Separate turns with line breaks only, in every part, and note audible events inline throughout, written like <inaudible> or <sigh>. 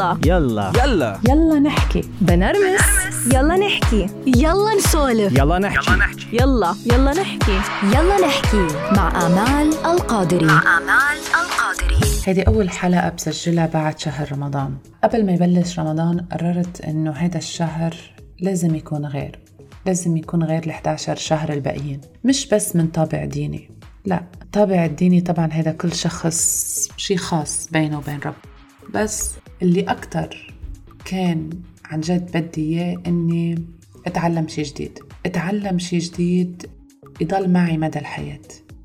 يلا.
يلا.
يلا.
يلا نحكي.
بنرمس. يلا نحكي.
يلا نسولف.
يلا نحكي.
يلا يلا. نحكي.
يلا نحكي. مع آمال القادري. مع آمال القادري.
هيدي أول حلقة بسجلها بعد شهر رمضان. قبل ما يبلش رمضان قررت إنه هيدا الشهر لازم يكون غير. لازم يكون غير ال 11 شهر الباقيين. مش بس من طابع ديني. لا الطابع الديني طبعا هيدا كل شخص شي خاص بينه وبين رب. بس اللي أكتر كان عن جد بدي إياه إني أتعلم شي جديد. أتعلم شي جديد يضل معي مدى الحياة.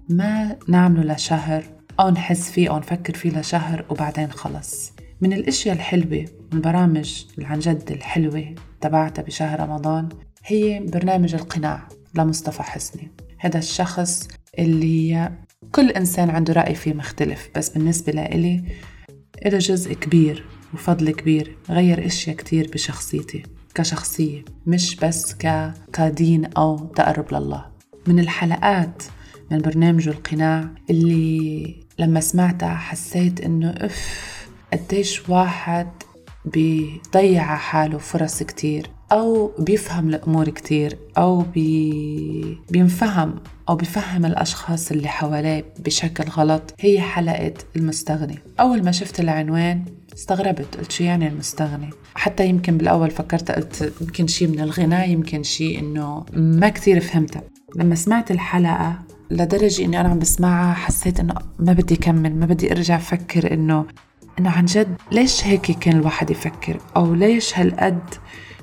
ما نعمله لشهر أو نحس فيه أو نفكر فيه لشهر وبعدين خلص. من الأشياء الحلوة والبرامج اللي عن جد الحلوة تبعتها بشهر رمضان هي برنامج القناع لمصطفى حسني. هذا الشخص اللي كل إنسان عنده رأي فيه مختلف بس بالنسبة لإلي إله جزء كبير وفضل كبير غير إشياء كتير بشخصيتي كشخصية مش بس. كدين أو تقرب لله من الحلقات من برنامج القناع اللي لما سمعتها حسيت إنه أف قديش واحد بيضيع حاله فرص كتير أو بيفهم الأمور كتير أو بي... بينفهم أو بيفهم الأشخاص اللي حواليه بشكل غلط هي حلقة المستغني. أول ما شفت العنوان استغربت قلت شو يعني المستغني؟ حتى يمكن بالأول فكرت قلت يمكن شيء من الغناء يمكن شيء إنه ما كتير فهمتها لما سمعت الحلقة لدرجة إني أنا عم بسمعها حسيت إنه ما بدي كمل ما بدي أرجع أفكر إنه إنه عن جد ليش هيك كان الواحد يفكر؟ أو ليش هالقد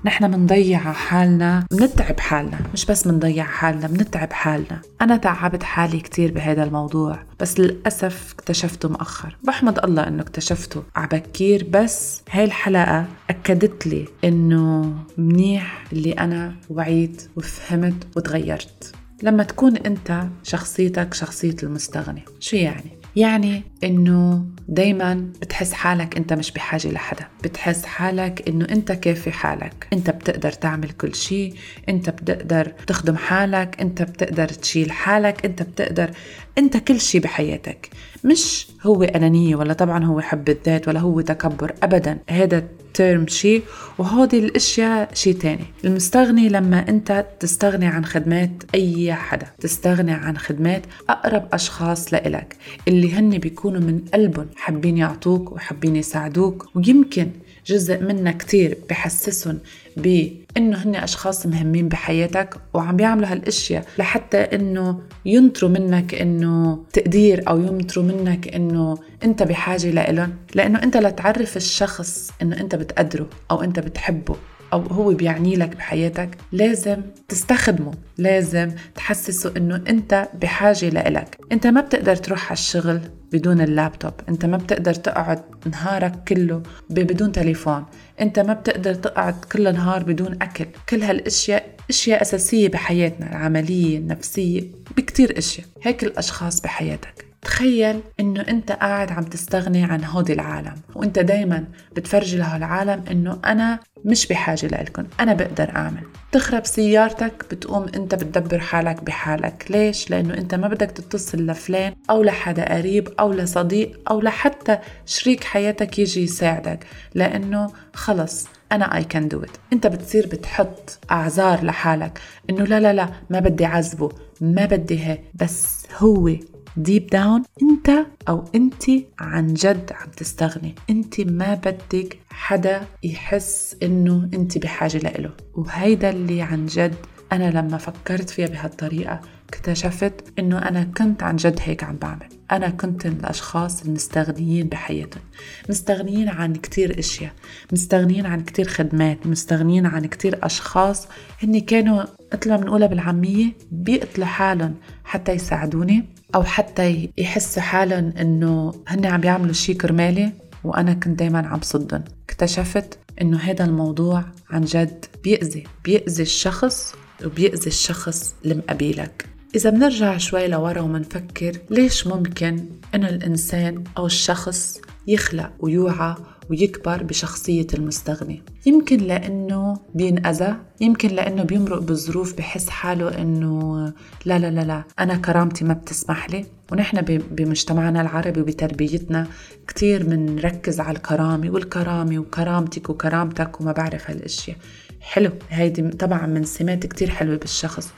نحن منضيع حالنا؟ منتعب حالنا. مش بس منضيع حالنا منتعب حالنا. أنا تعبت حالي كتير بهذا الموضوع بس للأسف اكتشفته مؤخر بحمد الله أنه اكتشفته. عبكير بس هاي الحلقة أكدت لي أنه منيح اللي أنا وعيت وفهمت وتغيرت. لما تكون أنت شخصيتك شخصية المستغني شو يعني؟ يعني إنه دايما بتحس حالك أنت مش بحاجة لحدا. بتحس حالك إنه أنت كافي حالك. أنت بتقدر تعمل كل شيء. أنت بتقدر تخدم حالك. أنت بتقدر تشيل حالك. أنت بتقدر أنت كل شيء بحياتك. مش هو أنانية ولا طبعا هو حب الذات ولا هو تكبر ابدا. هذا تيرم شيء وهودي الأشياء شيء تاني. المستغني لما أنت تستغني عن خدمات أي حدا تستغني عن خدمات أقرب أشخاص لإلك اللي هن بيكونوا من قلبهم حابين يعطوك وحابين يساعدوك. ويمكن جزء منا كتير بحسسهم بإنه هن أشخاص مهمين بحياتك وعم بيعملوا هالأشياء لحتى إنه ينطروا منك إنه تقدير أو ينطروا منك إنه أنت بحاجة لإلهم. لأنه أنت لتعرف الشخص إنه أنت بتقدره أو أنت بتحبه. أو هو بيعني لك بحياتك لازم تستخدمه لازم تحسسه أنه أنت بحاجة لإلك. أنت ما بتقدر تروح على الشغل بدون اللابتوب أنت ما بتقدر تقعد نهارك كله بدون تليفون أنت ما بتقدر تقعد كل نهار بدون أكل. كل هالأشياء أشياء أساسية بحياتنا العملية النفسية بكتير أشياء. هيك الأشخاص بحياتك. تخيل إنه أنت قاعد عم تستغني عن هودي العالم وأنت دايما بتفرجي له العالم إنه أنا مش بحاجة لإلكم أنا بقدر أعمل. تخرب سيارتك بتقوم أنت بتدبر حالك بحالك. ليش؟ لأنه أنت ما بدك تتصل لفلان أو لحدا قريب أو لصديق أو لحتى شريك حياتك يجي يساعدك لأنه خلص أنا I can do it. أنت بتصير بتحط أعذار لحالك إنه لا لا لا ما بدي عذبه ما بدي هي بس هو ديب داون أنت أو انت عن جد عم تستغني. انت ما بدك حدا يحس إنه انت بحاجة لإله. وهيدا اللي عن جد أنا لما فكرت فيها بهالطريقة اكتشفت إنه أنا كنت عن جد هيك عم بعمل. أنا كنت من الأشخاص المستغنيين بحياتهم. مستغنيين عن كتير إشياء. مستغنيين عن كتير خدمات. مستغنيين عن كتير أشخاص هني كانوا مثل ما بنقولها بالعامية بيقتلوا حالهم حتى يساعدوني أو حتى يحسوا حالهم إنه هن عم بيعملوا شيء كرمالي وأنا كنت دايما عم صدن اكتشفت إنه هذا الموضوع عن جد بيأذي. بيأذي الشخص وبيأذي الشخص المقابلك إذا بنرجع شوي لورا ومنفكر ليش ممكن إنه الإنسان أو الشخص يخلق ويوعى ويكبر بشخصية المستغني؟ يمكن لأنه بينأذى يمكن لأنه بيمرق بظروف بحس حاله أنه لا لا لا لا أنا كرامتي ما بتسمح لي. ونحن بمجتمعنا العربي وبتربيتنا كتير بنركز على الكرامة والكرامة وكرامتك وكرامتك وما بعرف هالأشياء. حلو هيدي طبعا من سمات كتير حلوة بالشخص.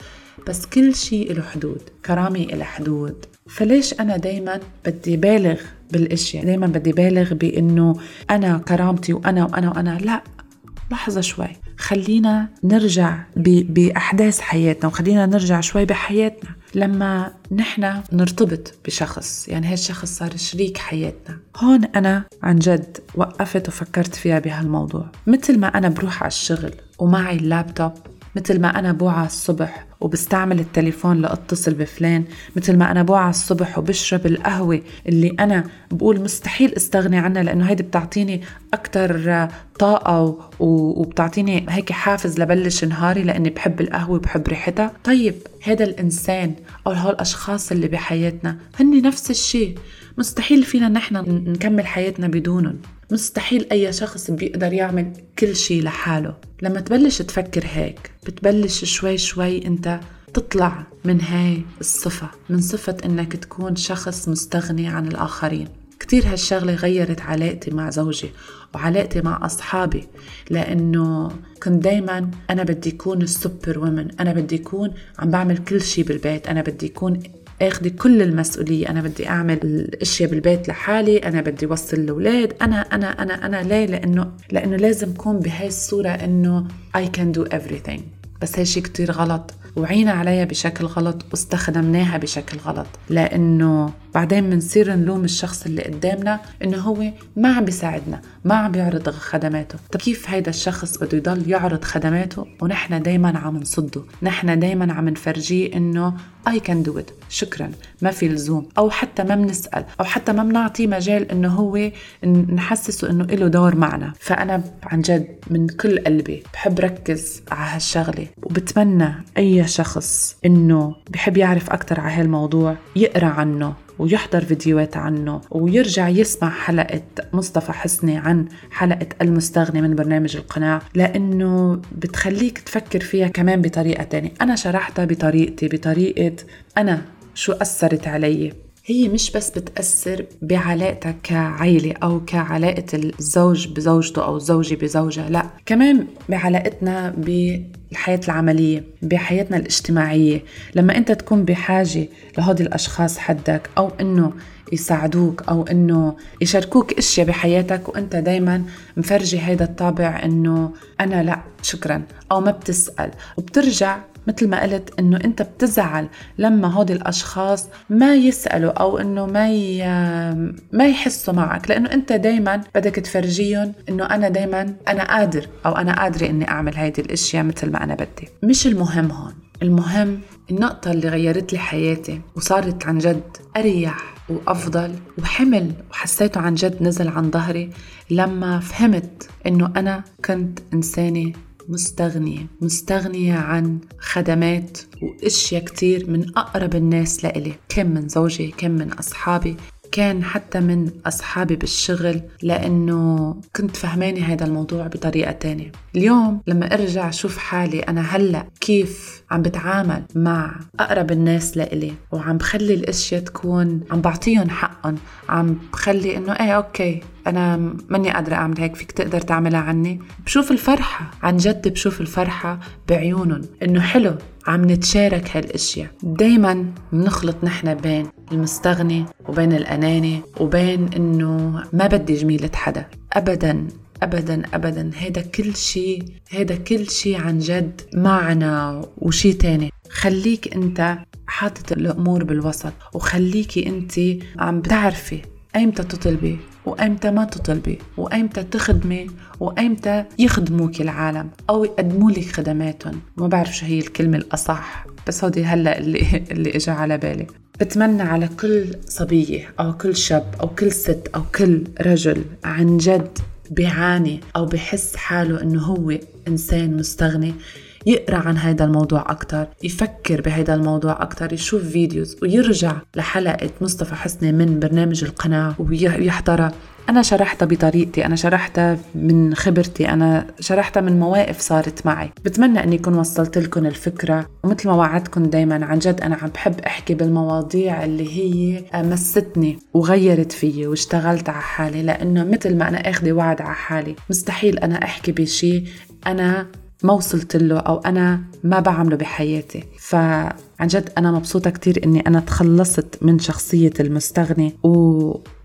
بس كل شيء له حدود كرامة إلى حدود. فليش أنا دايما بدي بالغ بالأشياء؟ دايما بدي بالغ بإنه أنا كرامتي وأنا وأنا وأنا. لا لحظة شوي. خلينا نرجع بأحداث حياتنا وخلينا نرجع شوي بحياتنا. لما نحن نرتبط بشخص يعني هالشخص صار شريك حياتنا. هون أنا عن جد وقفت وفكرت فيها بهالموضوع. مثل ما أنا بروح على الشغل ومعي اللابتوب مثل ما أنا بوعى الصبح وبستعمل التليفون لأتصل بفلان مثل ما أنا بوعى الصبح وبشرب القهوة اللي أنا بقول مستحيل استغني عنها لأنه هيدي بتعطيني أكتر طاقة وبتعطيني هيك حافز لبلش نهاري لأني بحب القهوة وبحب ريحتها. طيب هذا الإنسان أو هالأشخاص اللي بحياتنا هن نفس الشيء مستحيل فينا نحن نكمل حياتنا بدونهم. مستحيل أي شخص بيقدر يعمل كل شيء لحاله. لما تبلش تفكر هيك بتبلش شوي شوي أنت تطلع من هاي الصفة من صفة أنك تكون شخص مستغني عن الآخرين. كتير هالشغلة غيرت علاقتي مع زوجي وعلاقتي مع أصحابي لأنه كنت دايما أنا بدي أكون السوبر وومن أنا بدي أكون عم بعمل كل شيء بالبيت أنا بدي أكون اخذي كل المسؤولية. أنا بدي أعمل الأشياء بالبيت لحالي أنا بدي وصل الأولاد. أنا أنا أنا أنا ليه؟ لأنه لأنه لازم أكون بهاي الصورة إنه I can do everything. بس هالشي كتير غلط. وعينا عليها بشكل غلط واستخدمناها بشكل غلط. لأنه بعدين بنصير نلوم الشخص اللي قدامنا إنه هو ما عم بيساعدنا ما عم بيعرض خدماته. طب كيف هيدا الشخص بده يضل يعرض خدماته ونحن دايما عم نصده؟ نحن دايما عم نفرجيه إنه I can do it شكرا ما في لزوم. أو حتى ما بنسال أو حتى ما بنعطيه مجال إنه هو نحسسه إنه له دور معنا. فأنا عن جد من كل قلبي بحب ركز على هالشغلة وبتمنى أي شخص إنه بحب يعرف أكثر على هالموضوع يقرأ عنه. ويحضر فيديوهات عنه ويرجع يسمع حلقة مصطفى حسني عن حلقة المستغني من برنامج القناع لأنه بتخليك تفكر فيها كمان بطريقة تانية. أنا شرحتها بطريقتي بطريقة أنا شو أثرت علي. هي مش بس بتأثر بعلاقتك كعائلة أو كعلاقة الزوج بزوجته أو الزوجة بزوجها لا. كمان بعلاقتنا بالحياة العملية بحياتنا الاجتماعية. لما أنت تكون بحاجة لهودي الأشخاص حدك أو أنه يساعدوك أو أنه يشاركوك أشياء بحياتك وأنت دايما مفرجي هيدا الطابع أنه أنا لا شكرا. أو ما بتسأل. وبترجع مثل ما قلت إنه أنت بتزعل لما هودي الأشخاص ما يسألوا أو إنه ما ي... ما يحسوا معك لأنه أنت دائما بدك تفرجيهم إنه أنا دائما أنا قادر أو أنا قادرة إني أعمل هيدي الأشياء مثل ما أنا بدي. مش المهم هون المهم النقطة اللي غيرت لي حياتي وصارت عن جد أريح وأفضل وحمل وحسيته عن جد نزل عن ظهري لما فهمت إنه أنا كنت إنسانة مستغنية مستغنية عن خدمات وأشياء كتير من أقرب الناس لإلي. كم من زوجي كم من أصحابي. كان حتى من أصحابي بالشغل لأنه كنت فهماني هذا الموضوع بطريقة تانية. اليوم لما أرجع أشوف حالي أنا هلأ كيف عم بتعامل مع أقرب الناس لإلي؟ وعم بخلي الأشياء تكون عم بعطيهم حقهم. عم بخلي إنه إيه أوكي. أنا ماني قادرة أعمل هيك فيك تقدر تعملها عني. بشوف الفرحة عن جد بشوف الفرحة بعيونهم إنه حلو عم نتشارك هالأشياء. دايما بنخلط نحن بين المستغني وبين الأناني وبين إنه ما بدي جميلة حدا. ابدا ابدا ابدا. هيدا كل شيء هيدا كل شيء عن جد معنى وشي تاني. خليك أنت حاطط الأمور بالوسط وخليكي أنت عم بتعرفي ايمتى تطلبي؟ وايمتى ما تطلبي؟ وايمتى تخدمي؟ وايمتى يخدموك العالم؟ أو يقدموا لك خدماتهم؟ ما بعرف شو هي الكلمة الأصح بس هودي هلا اللي <laughs> اللي اجى على بالي. بتمنى على كل صبية أو كل شاب أو كل ست أو كل رجل عن جد بيعاني أو بحس حاله إنه هو إنسان مستغني يقرأ عن هذا الموضوع أكثر يفكر بهذا الموضوع أكثر يشوف فيديوز ويرجع لحلقة مصطفى حسني من برنامج القناة ويحضرها أنا شرحتها بطريقتي أنا شرحتها من خبرتي أنا شرحتها من مواقف صارت معي. بتمنى أني أكون وصلت لكم الفكرة. ومثل ما وعدتكم دايما عن جد أنا عم بحب أحكي بالمواضيع اللي هي مستني وغيرت فيي واشتغلت على حالي لأنه مثل ما أنا أخذي وعد على حالي مستحيل أنا أحكي بشي أنا ما وصلت له أو أنا ما بعمله بحياتي. فعن جد أنا مبسوطة كتير إني أنا تخلصت من شخصية المستغني و...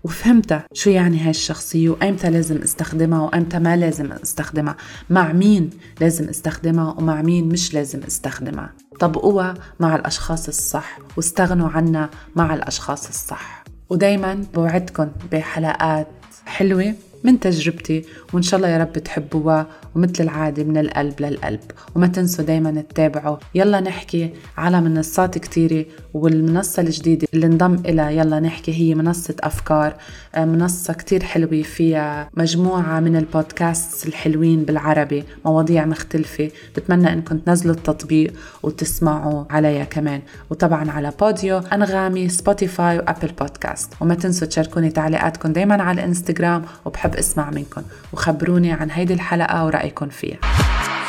وفهمتها شو يعني هاي الشخصية وأيمتى لازم أستخدمها وأيمتى ما لازم أستخدمها. مع مين لازم أستخدمها ومع مين مش لازم أستخدمها. طبقوها مع الأشخاص الصح واستغنوا عنها مع الأشخاص الصح. ودايما بوعدكم بحلقات حلوة. من تجربتي وإن شاء الله يا رب تحبوها ومثل العادة من القلب للقلب. وما تنسوا دايما تتابعوا. يلا نحكي على منصات كتيرة والمنصة الجديدة اللي انضم إلى يلا نحكي هي منصة أفكار. آه، منصة كتير حلوة فيها مجموعة من البودكاست الحلوين بالعربي مواضيع مختلفة. بتمنى إنكم تنزلوا التطبيق وتسمعوا عليها كمان. وطبعا على Podeo أنغامي Spotify و Apple Podcast. وما تنسوا تشاركوني تعليقاتكم دايما على الانستغرام وبحب أسمع منكم وخبروني عن هيدي الحلقة ورأيكم فيها.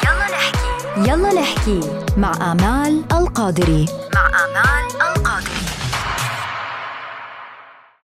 يلا نحكي. يلا نحكي مع آمال القادري. مع آمال